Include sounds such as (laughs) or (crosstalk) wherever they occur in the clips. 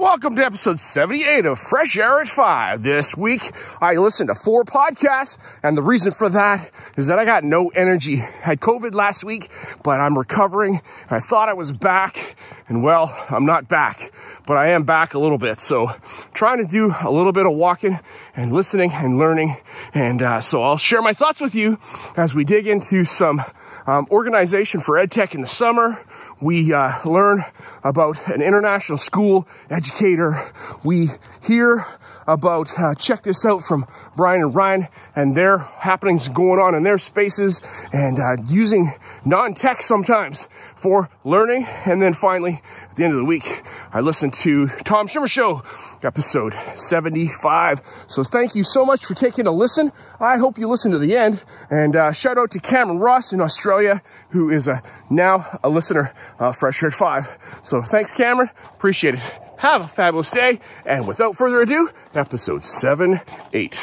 Welcome to episode 78 of Fresh Air at 5. This week, I listened to four podcasts, and the reason for that is that I got no energy. Had COVID last week, but I'm recovering. I thought I was back, and well, I'm not back, but I am back a little bit. So, trying to do a little bit of walking and listening and learning. And uh, so, I'll share my thoughts with you as we dig into some um, organization for EdTech in the summer. We uh, learn about an international school educator. We hear about, uh, check this out from Brian and Ryan and their happenings going on in their spaces and uh, using non-tech sometimes for learning. And then finally, at the end of the week, I listened to Tom Schimmer Show, episode 75. So thank you so much for taking a listen. I hope you listen to the end. And uh, shout out to Cameron Ross in Australia, who is a, now a listener, uh, Fresh Air 5. So thanks, Cameron. Appreciate it. Have a fabulous day. And without further ado, episode 7 8.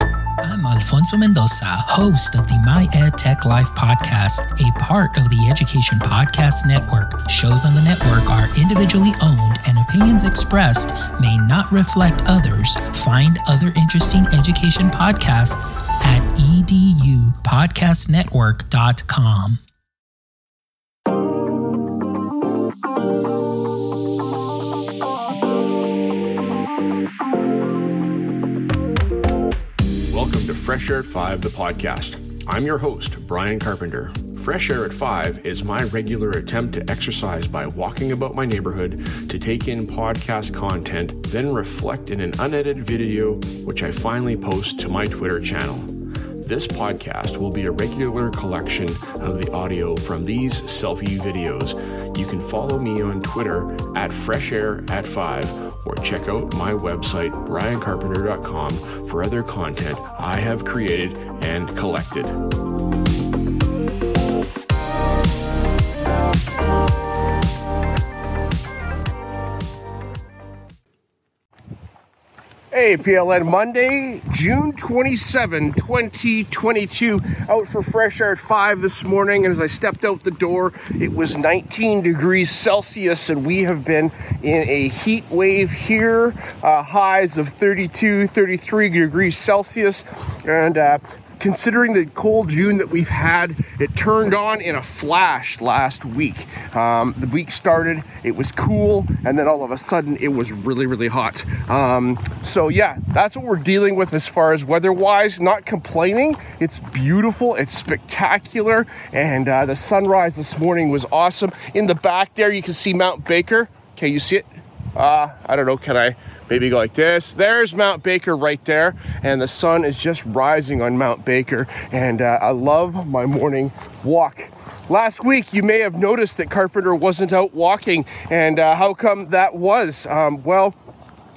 I'm Alfonso Mendoza, host of the My Ed Tech Life podcast, a part of the Education Podcast Network. Shows on the network are individually owned and opinions expressed may not reflect others. Find other interesting education podcasts at edupodcastnetwork.com. Fresh Air at 5, the podcast. I'm your host, Brian Carpenter. Fresh Air at 5 is my regular attempt to exercise by walking about my neighborhood to take in podcast content, then reflect in an unedited video, which I finally post to my Twitter channel. This podcast will be a regular collection of the audio from these selfie videos. You can follow me on Twitter at Fresh Air at 5 or check out my website, briancarpenter.com, for other content I have created and collected. Hey, PLN Monday, June 27, 2022. Out for fresh air at 5 this morning. And as I stepped out the door, it was 19 degrees Celsius, and we have been in a heat wave here. Uh, highs of 32, 33 degrees Celsius. And uh, considering the cold June that we've had, it turned on in a flash last week. Um, the week started, it was cool, and then all of a sudden it was really, really hot. Um, so, yeah, that's what we're dealing with as far as weather wise. Not complaining. It's beautiful, it's spectacular, and uh, the sunrise this morning was awesome. In the back there, you can see Mount Baker. Can you see it? Uh, I don't know, can I? Maybe go like this. There's Mount Baker right there, and the sun is just rising on Mount Baker. And uh, I love my morning walk. Last week, you may have noticed that Carpenter wasn't out walking, and uh, how come that was? Um, well,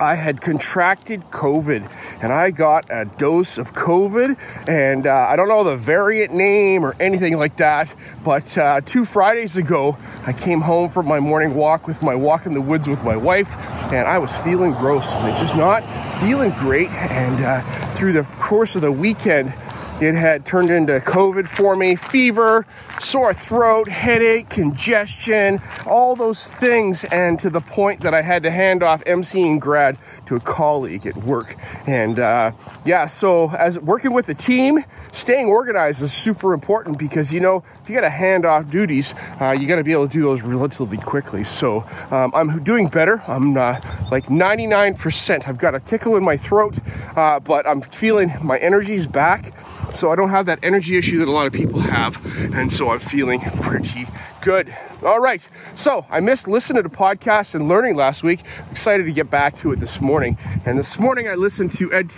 I had contracted COVID and I got a dose of COVID. And uh, I don't know the variant name or anything like that, but uh, two Fridays ago, I came home from my morning walk with my walk in the woods with my wife, and I was feeling gross and just not feeling great. And uh, through the course of the weekend, it had turned into COVID for me fever, sore throat, headache, congestion, all those things. And to the point that I had to hand off emceeing grad to a colleague at work. And uh, yeah, so as working with the team, staying organized is super important because, you know, if you got to hand off duties, uh, you got to be able to do those relatively quickly. So um, I'm doing better. I'm uh, like 99%. I've got a tickle in my throat, uh, but I'm feeling my energy's back. So I don't have that energy issue that a lot of people have. And so I'm feeling pretty good. All right. So I missed listening to podcasts and learning last week. Excited to get back to it this morning. And this morning I listened to Ed.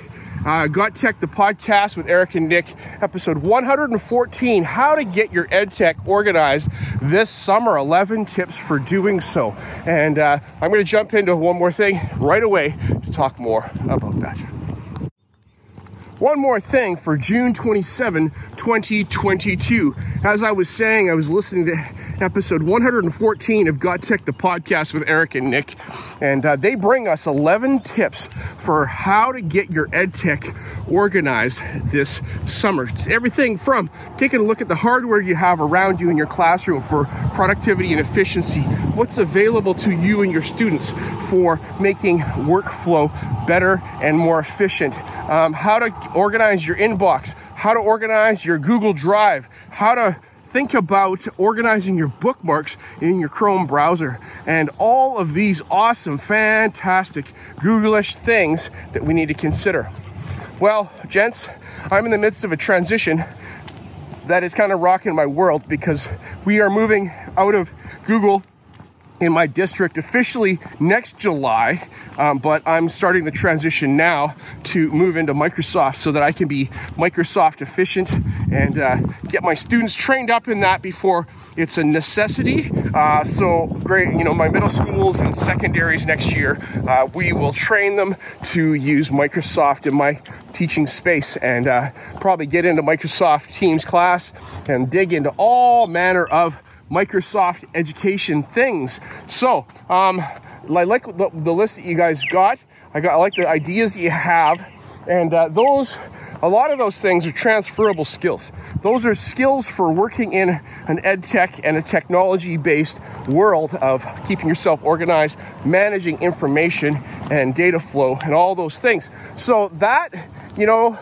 Uh, Got Tech, the podcast with Eric and Nick, episode 114 How to Get Your Ed Tech Organized This Summer 11 Tips for Doing So. And uh, I'm going to jump into one more thing right away to talk more about that. One more thing for June 27, 2022. As I was saying, I was listening to episode 114 of Got Tech, the podcast with Eric and Nick. And uh, they bring us 11 tips for how to get your ed tech organized this summer. It's everything from taking a look at the hardware you have around you in your classroom for productivity and efficiency, what's available to you and your students for making workflow better and more efficient, um, how to organize your inbox, how to organize your Google Drive, how to think about organizing your bookmarks in your Chrome browser and all of these awesome, fantastic Googlish things that we need to consider. Well, gents, I'm in the midst of a transition that is kind of rocking my world because we are moving out of Google in my district officially next July, um, but I'm starting the transition now to move into Microsoft so that I can be Microsoft efficient and uh, get my students trained up in that before it's a necessity. Uh, so great, you know, my middle schools and secondaries next year, uh, we will train them to use Microsoft in my teaching space and uh, probably get into Microsoft Teams class and dig into all manner of Microsoft education things. So, um, I like the, the, list that you guys got. I got I like the ideas that you have, and uh, those a lot of those things are transferable skills. Those are skills for working in an ed tech and a technology based world of keeping yourself organized, managing information and data flow, and all those things. So that you know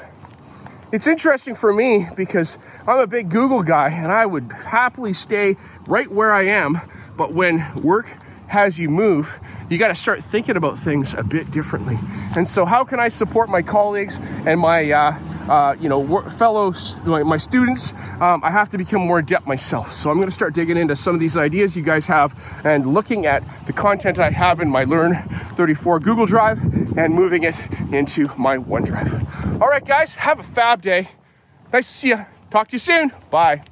it's interesting for me because I'm a big Google guy and I would happily stay right where I am. But when work has you move, you got to start thinking about things a bit differently. And so, how can I support my colleagues and my uh, uh, you know work, fellow my students? Um, I have to become more adept myself. So I'm going to start digging into some of these ideas you guys have and looking at the content I have in my Learn 34 Google Drive and moving it into my OneDrive. All right, guys, have a fab day. Nice to see you. Talk to you soon. Bye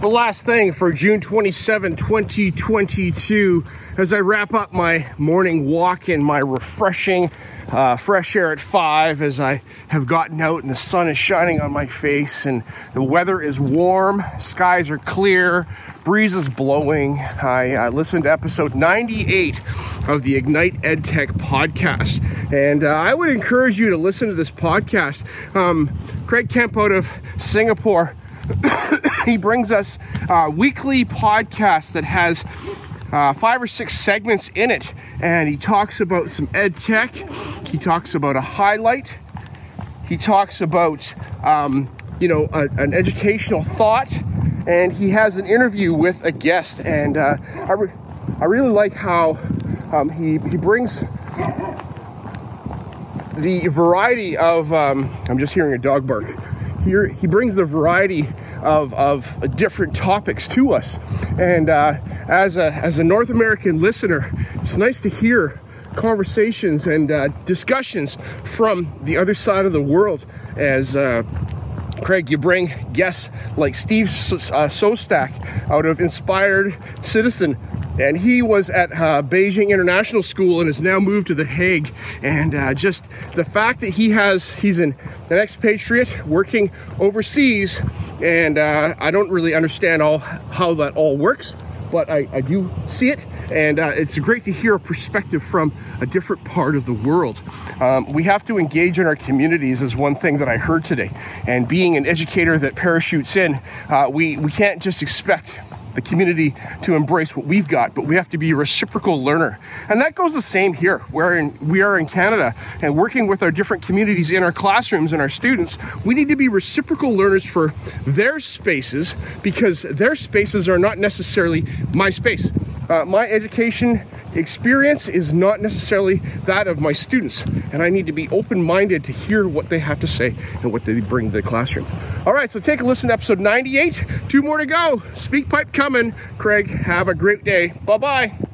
the last thing for June 27, 2022, as I wrap up my morning walk in my refreshing uh, fresh air at 5 as I have gotten out and the sun is shining on my face and the weather is warm, skies are clear, breeze is blowing. I uh, listened to episode 98 of the Ignite EdTech podcast, and uh, I would encourage you to listen to this podcast. Um, Craig Kemp out of Singapore he brings us a weekly podcast that has uh, five or six segments in it, and he talks about some ed tech. He talks about a highlight. He talks about um, you know a, an educational thought, and he has an interview with a guest. And uh, I, re- I really like how um, he he brings the variety of. Um, I'm just hearing a dog bark Here he brings the variety of, of different topics to us. And uh, as, a, as a North American listener, it's nice to hear conversations and uh, discussions from the other side of the world as uh, Craig, you bring guests like Steve uh, Sostak out of Inspired Citizen and he was at uh, Beijing International School and has now moved to The Hague. And uh, just the fact that he has, he's an, an expatriate working overseas, and uh, I don't really understand all how that all works. But I, I do see it, and uh, it's great to hear a perspective from a different part of the world. Um, we have to engage in our communities, is one thing that I heard today. And being an educator that parachutes in, uh, we, we can't just expect the community to embrace what we've got, but we have to be a reciprocal learner. And that goes the same here. We're in, we are in Canada and working with our different communities in our classrooms and our students, we need to be reciprocal learners for their spaces because their spaces are not necessarily my space. Uh, my education experience is not necessarily that of my students, and I need to be open minded to hear what they have to say and what they bring to the classroom. All right, so take a listen to episode 98. Two more to go. SpeakPipe coming. Craig, have a great day. Bye bye.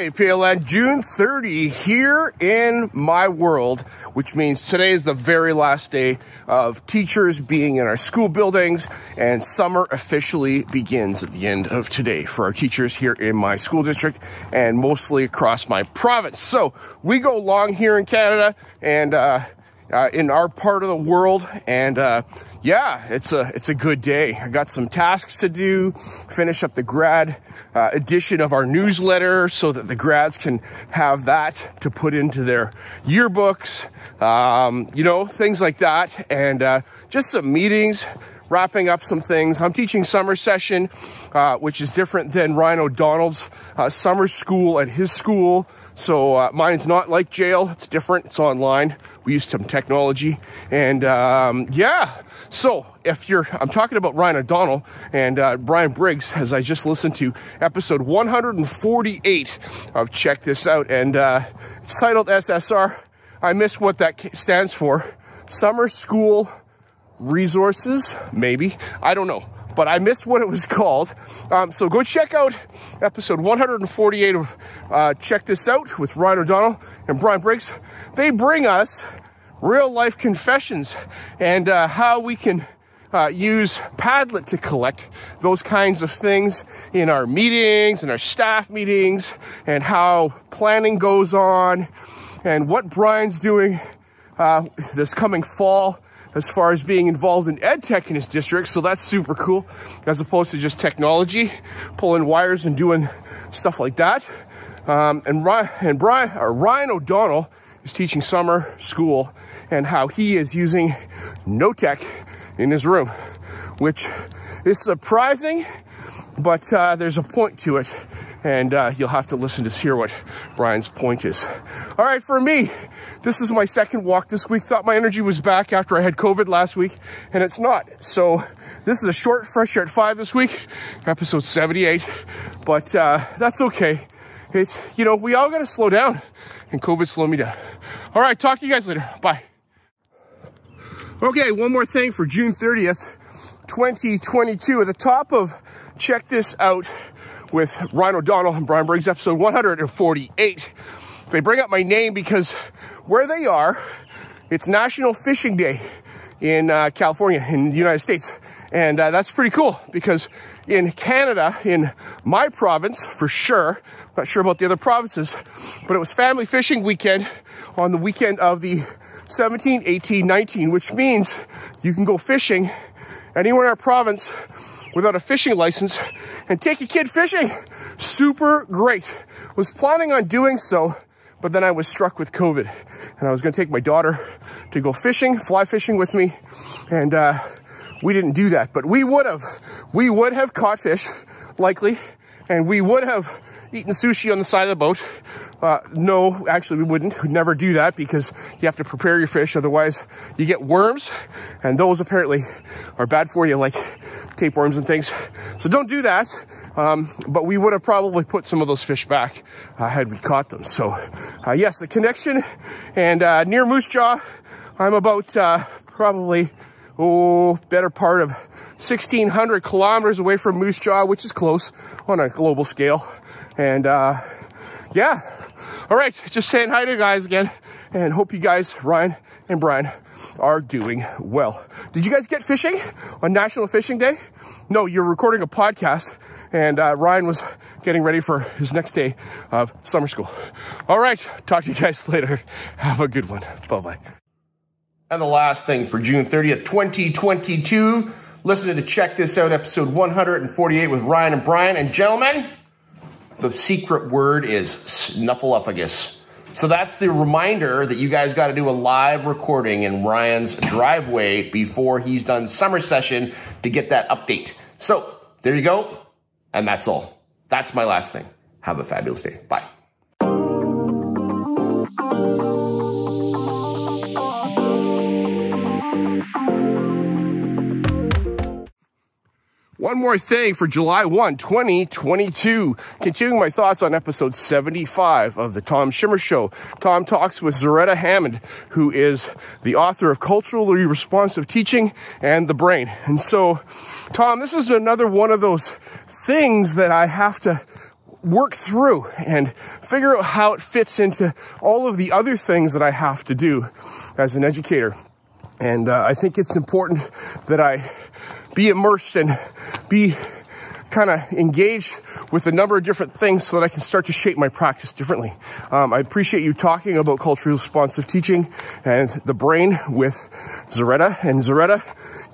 Hey, PLN, June 30 here in my world, which means today is the very last day of teachers being in our school buildings, and summer officially begins at the end of today for our teachers here in my school district and mostly across my province. So we go long here in Canada and uh, uh, in our part of the world, and uh, yeah, it's a it's a good day. I got some tasks to do, finish up the grad uh, edition of our newsletter so that the grads can have that to put into their yearbooks, um, you know, things like that, and uh, just some meetings. Wrapping up some things. I'm teaching summer session, uh, which is different than Ryan O'Donnell's uh, summer school at his school. So uh, mine's not like jail. It's different. It's online. We use some technology, and um, yeah. So if you're, I'm talking about Ryan O'Donnell and uh, Brian Briggs, as I just listened to episode 148 of Check This Out, and uh, it's titled SSR. I miss what that stands for. Summer School Resources, maybe. I don't know but I missed what it was (laughs) called. Um, so go check out episode 148 of uh, Check This Out with Ryan O'Donnell and Brian Briggs. They bring us real life confessions and uh, how we can uh, use Padlet to collect those kinds of things in our meetings and our staff meetings and how planning goes on and what Brian's doing uh, this coming fall as far as being involved in ed tech in his district. So that's super cool as opposed to just technology, pulling wires and doing stuff like that. Um, and Ryan, and Brian, or Ryan O'Donnell is teaching summer school and how he is using no tech in his room, which is surprising, but uh, there's a point to it. And uh, you'll have to listen to hear what Brian's point is. All right, for me, this is my second walk this week. Thought my energy was back after I had COVID last week, and it's not. So this is a short fresh air at five this week, episode 78. But uh, that's okay. It, you know, we all got to slow down, and COVID slowed me down. All right, talk to you guys later. Bye. Okay, one more thing for June 30th, 2022. At the top of Check This Out with Ryan O'Donnell and Brian Briggs, episode 148. They bring up my name because where they are, it's National Fishing Day in uh, California, in the United States. And uh, that's pretty cool because in Canada, in my province, for sure, not sure about the other provinces, but it was family fishing weekend on the weekend of the 17, 18, 19, which means you can go fishing anywhere in our province without a fishing license and take a kid fishing. Super great. Was planning on doing so but then I was struck with COVID and I was to take my daughter to go fishing, fly fishing with me. And, uh, we didn't do that, but we would have, we would have caught fish likely and we would have eaten sushi on the side of the boat. Uh, no, actually, we wouldn't. We'd never do that because you have to prepare your fish. Otherwise, you get worms, and those apparently are bad for you, like tapeworms and things. So don't do that. Um, but we would have probably put some of those fish back uh, had we caught them. So, uh, yes, the connection and uh, near Moose Jaw, I'm about uh, probably oh better part of 1,600 kilometers away from Moose Jaw, which is close on a global scale. And uh, yeah, all right, just saying hi to you guys again, and hope you guys, Ryan and Brian, are doing well. Did you guys get fishing on National Fishing Day? No, you're recording a podcast, and uh, Ryan was getting ready for his next day of summer school. All right, talk to you guys (laughs) later. Have a good one. Bye bye. And the last thing for June 30th, 2022, listen to the Check This Out, episode 148 with Ryan and Brian. And gentlemen, the secret word is snuffleupagus. So that's the reminder that you guys got to do a live recording in Ryan's driveway before he's done summer session to get that update. So there you go. And that's all. That's my last thing. Have a fabulous day. Bye. One more thing for July 1, 2022. Continuing my thoughts on episode 75 of the Tom Schimmer Show. Tom talks with Zaretta Hammond, who is the author of Culturally Responsive Teaching and the Brain. And so, Tom, this is another one of those things that I have to work through and figure out how it fits into all of the other things that I have to do as an educator. And uh, I think it's important that I be immersed and be kind of engaged with a number of different things so that I can start to shape my practice differently. Um, I appreciate you talking about culturally responsive teaching and the brain with Zaretta. And Zaretta,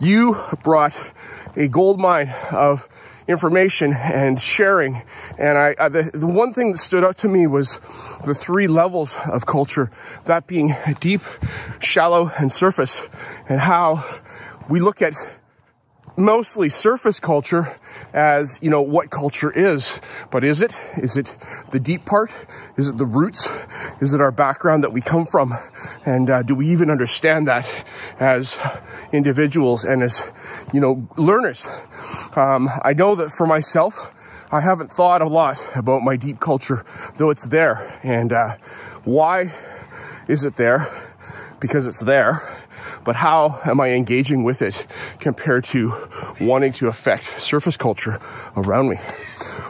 you brought a gold mine of information and sharing. And I, I the, the one thing that stood out to me was the three levels of culture, that being deep, shallow, and surface, and how we look at mostly surface culture as, you know, what culture is. But is it? Is it the deep part? Is it the roots? Is it our background that we come from? And uh, do we even understand that as individuals and as, you know, learners? Um, I know that for myself, I haven't thought a lot about my deep culture, though it's there. And uh, why is it there? Because it's there but how am I engaging with it compared to wanting to affect surface culture around me?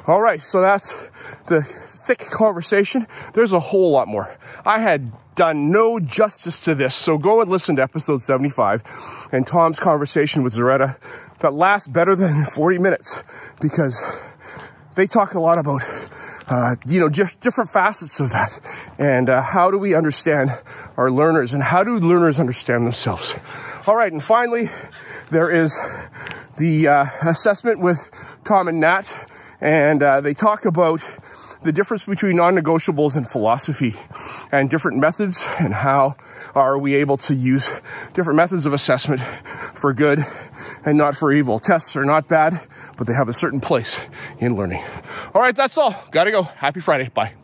All right, so that's the thick conversation. There's a whole lot more. I had done no justice to this, so go and listen to episode 75 and Tom's conversation with Zaretta that lasts better than 40 minutes because they talk a lot about uh, you know, just different facets of that. And uh, how do we understand our learners and how do learners understand themselves? All right, and finally, there is the uh, assessment with Tom and Nat, and uh, they talk about the difference between non-negotiables and philosophy and different methods and how are we able to use different methods of assessment for good and not for evil. Tests are not bad, but they have a certain place in learning. All right, that's all. Gotta go. Happy Friday. Bye.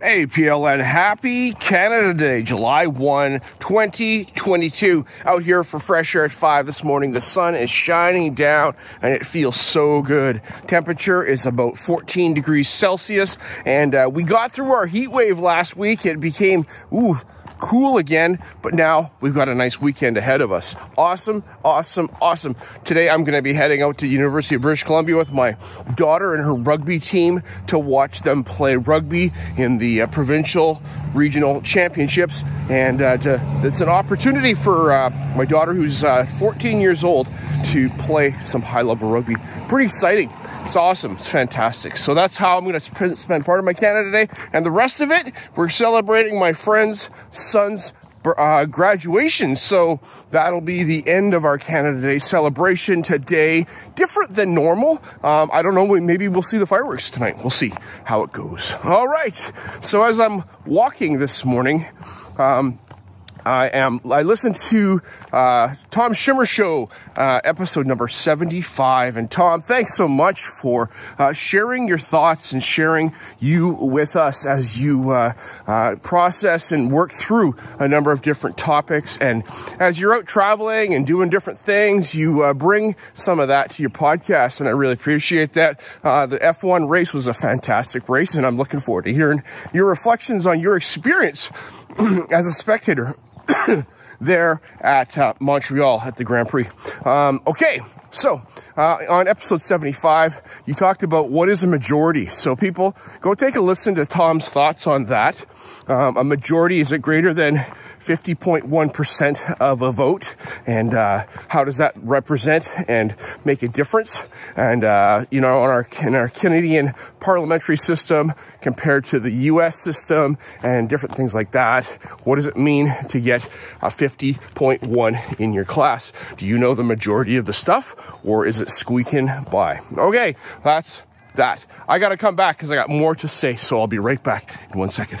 Hey, PLN, happy Canada Day, July 1, 2022. Out here for fresh air at 5 this morning. The sun is shining down and it feels so good. Temperature is about 14 degrees Celsius and uh, we got through our heat wave last week. It became, ooh, cool again, but now we've got a nice weekend ahead of us. Awesome, awesome, awesome. Today I'm going to be heading out to University of British Columbia with my daughter and her rugby team to watch them play rugby in the uh, provincial regional championships. And uh, to, it's an opportunity for uh, my daughter, who's uh, 14 years old, to play some high level rugby. Pretty exciting. It's awesome. It's fantastic. So that's how I'm going to spend part of my Canada Day. And the rest of it, we're celebrating my friend's son's uh, graduation. So that'll be the end of our Canada Day celebration today. Different than normal. Um, I don't know. Maybe we'll see the fireworks tonight. We'll see how it goes. All right. So as I'm walking this morning, um, I am. I listened to uh, Tom Schimmer show uh, episode number seventy-five, and Tom, thanks so much for uh, sharing your thoughts and sharing you with us as you uh, uh, process and work through a number of different topics. And as you're out traveling and doing different things, you uh, bring some of that to your podcast, and I really appreciate that. the F1 race was a fantastic race, and I'm looking forward to hearing your reflections on your experience (clears throat) as a spectator (coughs) there at uh, Montreal at the Grand Prix. Um, okay, so uh, on episode 75, you talked about what is a majority. So people, go take a listen to Tom's thoughts on that. Um, a majority is it greater than 50.1% of a vote. And uh, how does that represent and make a difference? And, uh, you know, on our, in our Canadian parliamentary system compared to the US system and different things like that, what does it mean to get a 50.1 in your class? Do you know the majority of the stuff or is it squeaking by? Okay, that's that. I got to come back because I got more to say, so I'll be right back in one second.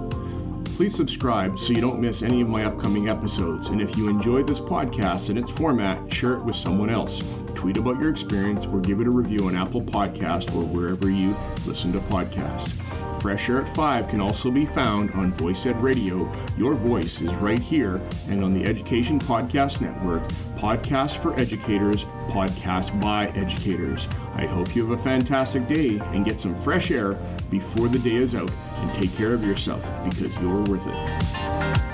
Please subscribe so you don't miss any of my upcoming episodes. And if you enjoy this podcast and its format, share it with someone else. tweet about your experience, or give it a review on Apple Podcast or wherever you listen to podcasts. Fresh Air at 5 can also be found on Voice Ed Radio. Your voice is right here and on the Education Podcast Network. Podcast for educators, podcast by educators. I hope you have a fantastic day and get some fresh air before the day is out. And take care of yourself because you're worth it.